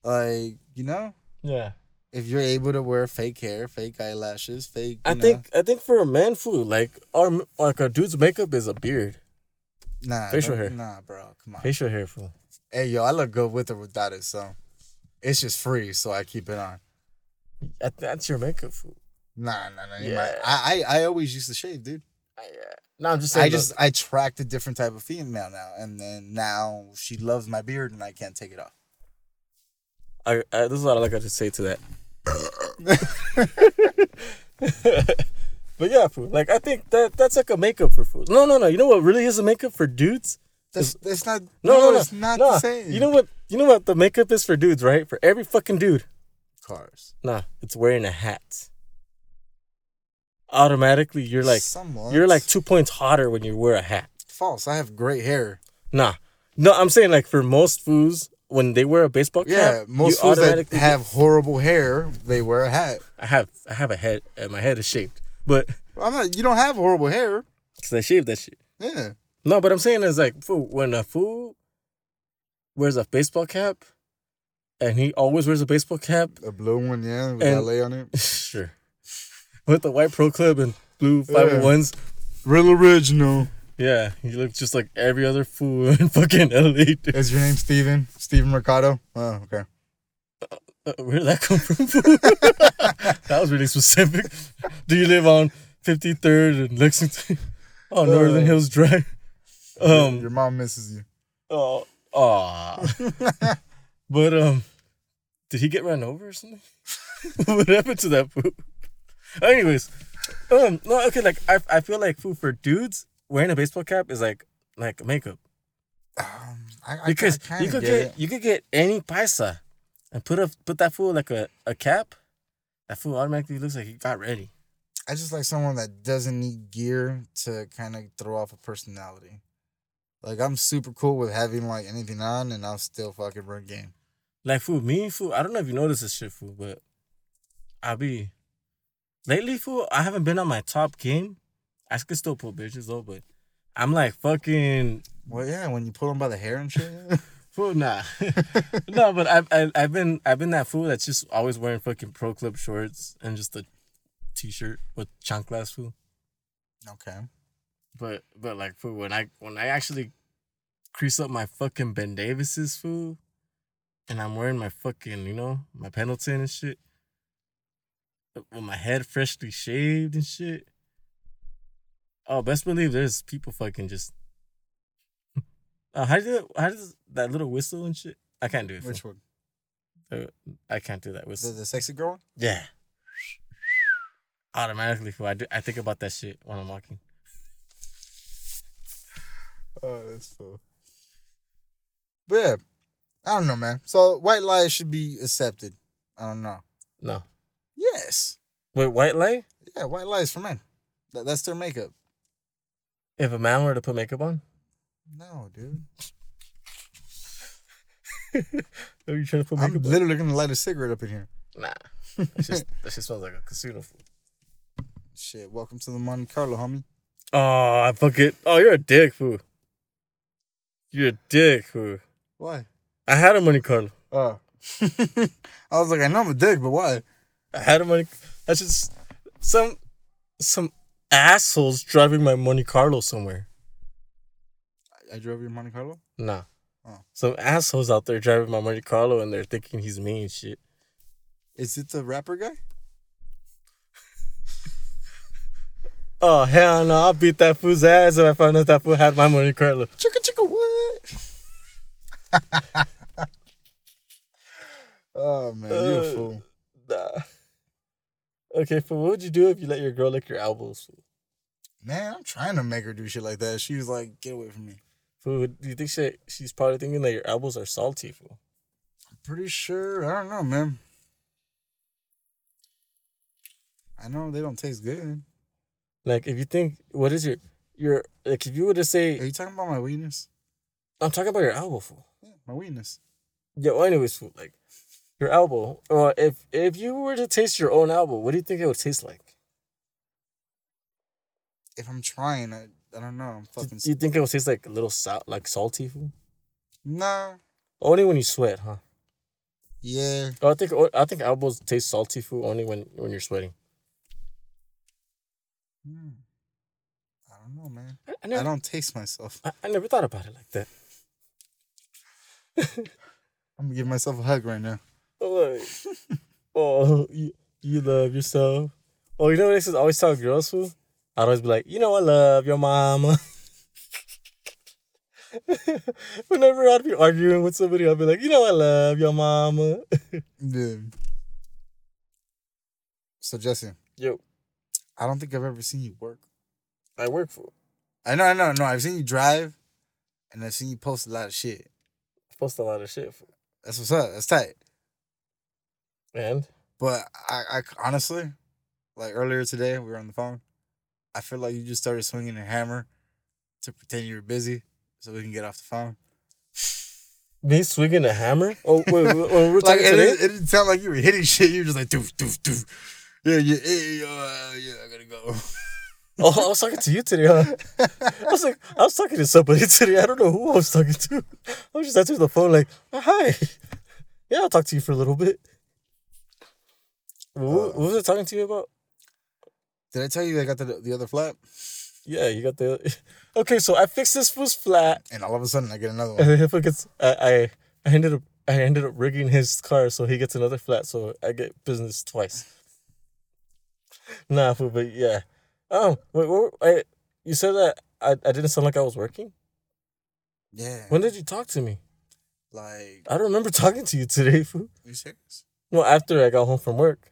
Like, you know, Yeah, if you're able to wear fake hair, fake eyelashes, fake. I know- think I think for a man, food like our like our dude's makeup is a beard, nah, facial hair. Nah, bro, come on. facial hair, fool. Hey, yo, I look good with or without it, so it's just free, so I keep it on. That's your makeup, food. Nah, nah, nah. Yeah. I, I, I always used to shave, dude. I, uh, no, I'm just saying. I just I attract a different type of female now, and then now she loves my beard, and I can't take it off. I, I, this is what I like to say to that. but yeah, food. Like I think that that's like a makeup for food. No, no, no. You know what really is a makeup for dudes? That's that's not. No, no, no. it's not nah. the same. You know what? You know what the makeup is for dudes, right? For every fucking dude. cars. Nah, it's wearing a hat. Automatically, you're like Somewhat. you're like two points hotter when you wear a hat. false. I have great hair. Nah, no, I'm saying like for most fools, when they wear a baseball cap, Yeah, most you fools that automatically have horrible hair, they wear a hat. I have I have a head and my head is shaved, but I'm not. You don't have horrible hair. because I shaved that shit. Yeah. No, but I'm saying is like fool, when a fool wears a baseball cap, and he always wears a baseball cap, A blue one, yeah, with And- LA on it. sure, with the white pro club and blue five hundred ones. Real original. Yeah, he looks just like every other fool in fucking LA. Dude. Is your name Steven? Steven Mercado? Oh, okay. Uh, where did that come from? that was really specific. Do you live on 53rd and Lexington? Oh, Northern Uh, Hills Drive. Um, your mom misses you. Oh, aw. but um, did he get run over or something? what happened to that food? Anyways, um, no, okay, like I, I feel like food for dudes wearing a baseball cap is like like makeup Um, I, I, because I you could get, you could get any paisa and put a put that fool like a, a cap. That fool automatically looks like he got ready. I just like someone that doesn't need gear to kind of throw off a personality. Like I'm super cool with having like anything on, and I'll still fucking run game. Like fool, me fool. I don't know if you notice this shit, fool, but I'll be lately, fool. I haven't been on my top game. I could still pull bitches though, but I'm like fucking Well, yeah, when you pull them by the hair and shit. fool. Nah, no, but I've I, I've been I've been that fool that's just always wearing fucking pro club shorts and just a t-shirt with chanclas, fool. okay. But but like fool, when I when I actually crease up my fucking Ben Davis's fool, and I'm wearing my fucking you know my Pendleton and shit, with my head freshly shaved and shit. Oh, best believe there's people fucking just. Uh, how do how does that little whistle and shit? I can't do it. Which one? Uh, I can't do that The, whistle. the sexy girl? Yeah. Automatically, fool. I do. I think about that shit when I'm walking. Oh, that's cool. But yeah, I don't know, man. So white lies should be accepted. I don't know. No. Yes. Wait, white light? Yeah, white lies for men. That, that's their makeup. If a man were to put makeup on? No, dude. Are you trying to put makeup I'm on? literally gonna light a cigarette up in here. Nah. That just that shit smells like a casino food. Shit, welcome to the Monte Carlo, homie. Oh, I fuck it. Oh, you're a dick, fool. You're a dick, fool. Why? I had a Monte Carlo. Oh. I was like, I know I'm a dick, but why? I had a Monte. That's just some some assholes driving my Monte Carlo somewhere. I drove your Monte Carlo? Nah. Oh. Some assholes out there driving my Monte Carlo and they're thinking he's me and shit. Is it the rapper guy? Oh hell no! I'll beat that fool's ass if I found out that fool had my Monte Carlo. Chicka chicka what? oh man, you a fool. Nah. Okay, fool. What would you do if you let your girl lick your elbows? Man, I'm trying to make her do shit like that. She was like, get away from me. Food, do you think she, she's probably thinking that your elbows are salty, fool? I'm pretty sure. I don't know, man. I know they don't taste good. Like, if you think, what is your, your, like, if you were to say, Are you talking about my weakness? I'm talking about your elbow, fool. Yeah, my weakness. Yeah. Well, anyways, fool. Like your elbow. Or if if you were to taste your own elbow, what do you think it would taste like? If I'm trying, I, I don't know. I'm fucking. do you think it would taste like a little salt, like salty, food? nah. Only when you sweat, huh? Yeah. Oh, I think I think elbows taste salty, food Only when when you're sweating. Hmm. I don't know, man. I, I I don't taste myself. I, I never thought about it like that. I'm gonna give myself a hug right now. Oh, like, oh, you, you love yourself. Oh, you know what I used always tell girls fool? I'd always be like, you know, I love your mama. Whenever I'd be arguing with somebody, I'd be like, you know, I love your mama. Yeah. So Jesse, Yo, I don't think I've ever seen you work. I work for. I know, I know, no. I've seen you drive, and I've seen you post a lot of shit. Post a lot of shit for. That's what's up. That's tight. And But I, I honestly, like earlier today, we were on the phone. I feel like you just started swinging a hammer to pretend you were busy, so we can get off the phone. me swinging a hammer. Oh, wait, wait, we were Like talking it, today. didn't- it didn't sound like you were hitting shit. You were just like doof doof doof. Yeah, yeah, yeah, uh, yeah. I gotta go. Oh, I was talking to you today, huh? I was like, I was talking to somebody today. I don't know who I was talking to. I was just answering the phone, like, "Oh, hi. Yeah, I'll talk to you for a little bit. What, um, what was I talking to you about? Did I tell you I got the the other flat? Yeah, you got the. Okay, so I fixed this fool's flat, And all of a sudden, I get another and one. if it gets, I, I, I ended up, I ended up rigging his car so he gets another flat, so I get business twice. Nah, fool, but yeah. Oh, wait, what, I, you said that I, I didn't sound like I was working. Yeah. When did you talk to me? Like, I don't remember talking to you today, fool. you serious? No, after I got home from work.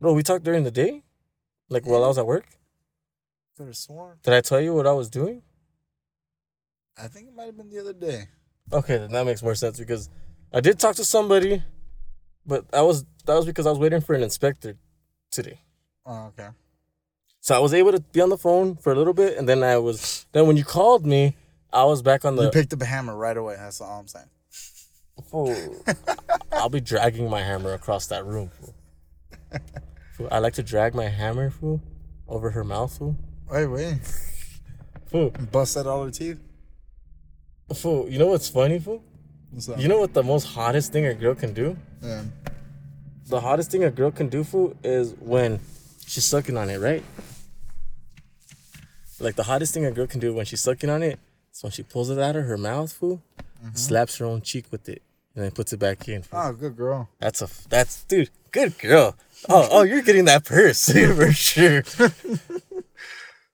Bro, we talked during the day? Like while I was at work? Could have sworn. Did I tell you what I was doing? I think it might have been the other day. Okay, then that makes more sense because I did talk to somebody, but that was that was because I was waiting for an inspector today. Oh, okay. So I was able to be on the phone for a little bit and then I was then when you called me, I was back on the. You picked up a hammer right away. That's all I'm saying. Fool. I'll be dragging my hammer across that room. Fool. I like to drag my hammer, fool, over her mouth, fool. Wait, wait. Fool, Bust out all her teeth. fool. You know what's funny, fool? What's up? You know what the most hottest thing a girl can do? Yeah. The hottest thing a girl can do, fool, is when she's sucking on it, right? Like the hottest thing a girl can do when she's sucking on it is when she pulls it out of her mouth, fool, mm-hmm. slaps her own cheek with it, and then puts it back in. fool. Oh, ah, good girl. That's a that's dude, good girl. Oh, oh, you're getting that purse for sure.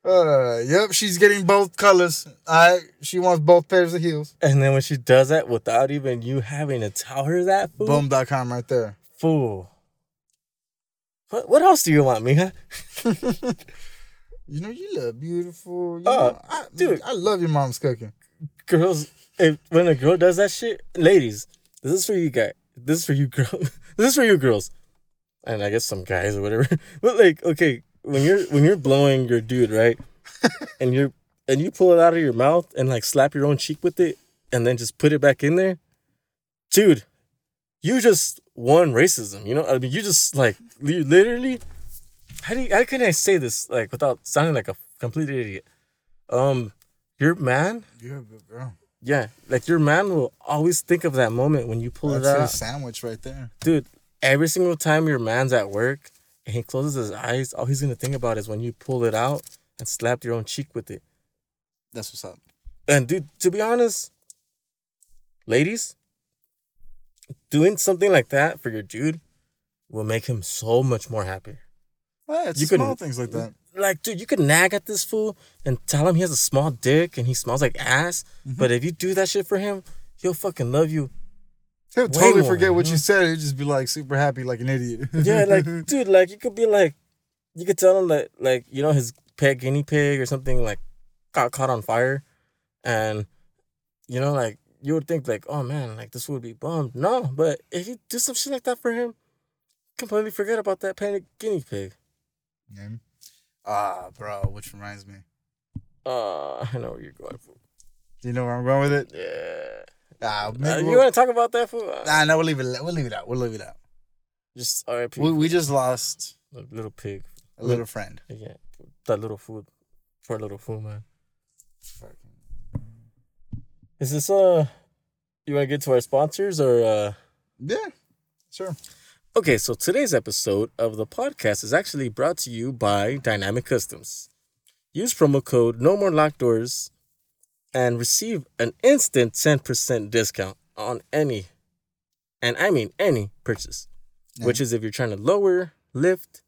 Uh, yep, she's getting both colors. I she wants both pairs of heels. And then when she does that without even you having to tell her that, fool, Boom.com right there. fool. What what else do you want, Mija? You know, you look beautiful. You Oh, know, I, dude. I love your mom's cooking. Girls, if when a girl does that shit, ladies, this is for you guys. This is for you girls. this is for you girls, and I guess some guys or whatever. But like, okay, when you're when you're blowing your dude, right, and you're and you pull it out of your mouth and like slap your own cheek with it, and then just put it back in there, dude, you just won racism. You know, I mean, you just like you literally. How do you, how can I say this like without sounding like a complete idiot? Um, your man You're a good girl. yeah, like your man will always think of that moment when you pull That's it out. sandwich right there. Dude, every single time your man's at work and he closes his eyes, all he's gonna think about is when you pull it out and slap your own cheek with it. That's what's up. And dude, to be honest, ladies, doing something like that for your dude will make him so much more happier. Yeah, it's You can- small things like that. Like, dude, you could nag at this fool and tell him he has a small dick and he smells like ass. Mm-hmm. But if you do that shit for him, he'll fucking love you He'll totally more, forget what you said. He'll just be like super happy like an idiot. Yeah, like dude, like you could be like, you could tell him that like you know his pet guinea pig or something like got caught on fire, and you know like you would think like, oh man, like this would be bummed. No, but if you do some shit like that for him, completely forget about that pet guinea pig. Yeah. Ah, bro, which reminds me. Uh, I know where you're going. Fool. Do you know where I'm going with it? Yeah. Ah, Uh, you we'll, want to talk about that? Fool? Uh, nah, no, we'll leave it. We'll leave it out. We'll leave it out. Just R.I.P. We, we just lost a little pig. a little friend. Yeah, that little food. Poor little fool, man. Is this uh? You want to get to our sponsors or uh? Yeah, sure. Okay, so today's episode of the podcast is actually brought to you by Dynamic Customs. Use promo code No More Locked Doors and receive an instant 10% discount on any, and I mean any purchase, which is if you're trying to lower, lift,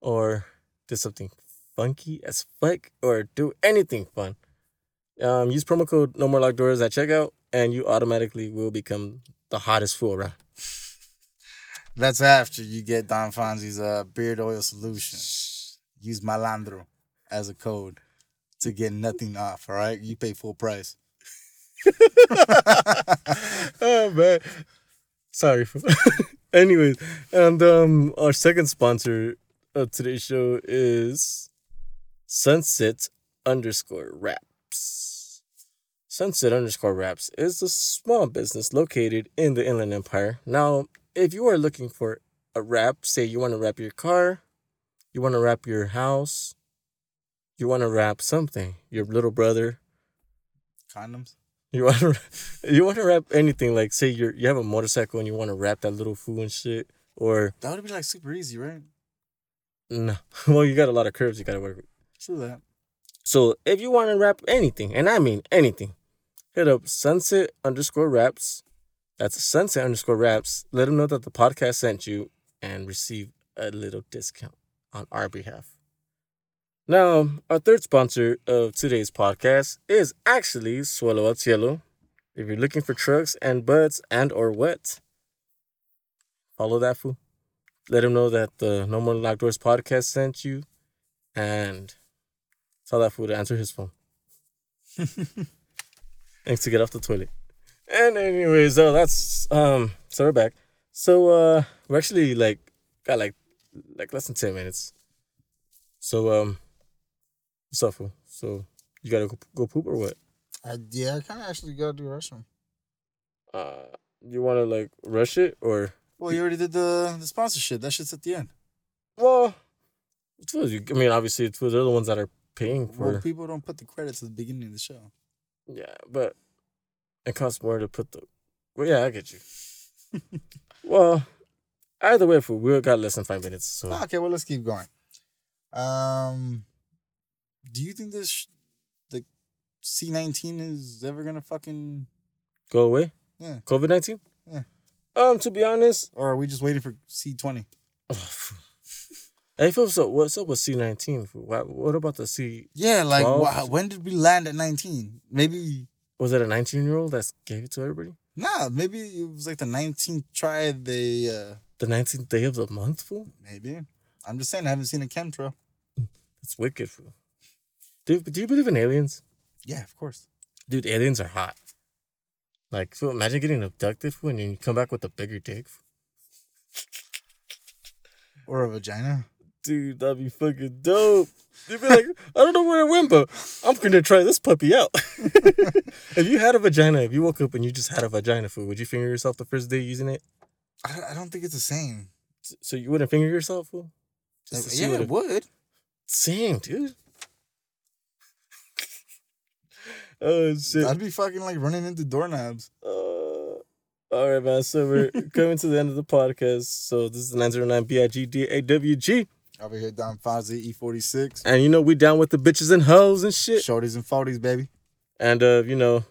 or do something funky as fuck, or do anything fun. Um, use promo code No More Locked Doors at checkout, and you automatically will become the hottest fool around. That's after you get Don Fonzie's uh, beard oil solution. Use Malandro as a code to get nothing off. All right, you pay full price. oh man. Sorry. Anyways, and um our second sponsor of today's show is Sunset underscore Wraps. Sunset underscore Wraps is a small business located in the Inland Empire. Now, if you are looking for a wrap, say you want to wrap your car, you want to wrap your house, you want to wrap something, your little brother, Condoms. you want to you want to wrap anything like say you you have a motorcycle and you want to wrap that little fool and shit or That would be like super easy, right? no well you got a lot of curves you got to work with. True that. So if you want to wrap anything and I mean anything, hit up sunset underscore wraps. That's sunset underscore wraps. Let them know that the podcast sent you and receive a little discount on our behalf. Now, our third sponsor of today's podcast is actually Suelo al Cielo. If you're looking for trucks and buds and or what, follow that fool. Let him know that the No More Locked Doors podcast sent you and tell that fool to answer his phone. Thanks to get off the toilet. And anyways, uh, that's um so we're back. So uh we're actually like got like like less than ten minutes. So um fool? So you gotta go, go poop or what? Uh, yeah, I kind of actually got to do restroom. Uh you wanna like rush it or Well, you already did the the sponsorship. That shit's at the end. well it's I mean obviously it's for the ones that are paying for Well, people don't put the credits at the beginning of the show. Yeah, but it costs more to put the. Well, yeah, I get you. well, either way, for we got less than five minutes, so Okay, well, let's keep going. Um, do you think this sh- the C nineteen is ever gonna fucking go away. Yeah. COVID nineteen. Yeah. Um, to be honest, or are we just waiting for C twenty? hey, Phil, so what's up with C nineteen? What, what about the C? Yeah, like 12? wha- when did we land at nineteen? Maybe Was it a nineteen year old that gave it to everybody? nah. Maybe it was like the nineteenth try. They uh The nineteenth day of the month, fool. maybe. I'm just saying, I haven't seen a chemtrail. That's wicked, fool. Do Do you believe in aliens? Yeah, of course. Dude, aliens are hot. Like, so imagine getting abducted, when you come back with a bigger dick. Or a vagina. Dude, that'd be fucking dope. You'd be like, I don't know where it went, but I'm gonna try this puppy out. if you had a vagina, if you woke up and you just had a vagina food, would you finger yourself the first day using it? I, I don't think it's the same. So you wouldn't finger yourself, fool? Just yeah, it- would. Same, dude. Oh shit. I'd be fucking like running into doorknobs. Uh, all right, man. So we're coming to the end of the podcast. So this is the 909 BIGDAWG. Over here, Don Fozzie, E46. And you know, we down with the bitches and hoes and shit. Shorties and forties, baby. And uh, you know,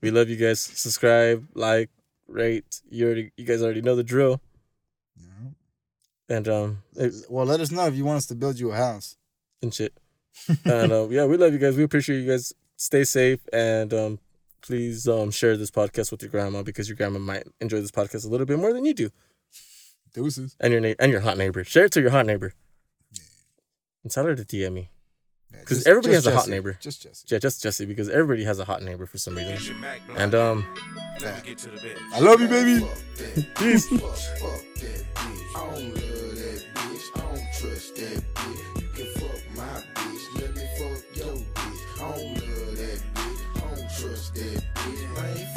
we love you guys. Subscribe, like, rate. You already you guys already know the drill. Yeah. And um it- Well, let us know if you want us to build you a house. and shit. and uh, yeah, we love you guys. We appreciate you guys stay safe and um, please um, share this podcast with your grandma because your grandma might enjoy this podcast a little bit more than you do. Deuces. And your na- and your hot neighbor. Share it to your hot neighbor. Yeah. And tell her to DM me. Because yeah, everybody has Jesse. a hot neighbor. Just Jesse. Yeah, just Jesse. Because everybody has a hot neighbor for some reason. And um, yeah. I love you, baby. Peace. Yeah. bitch.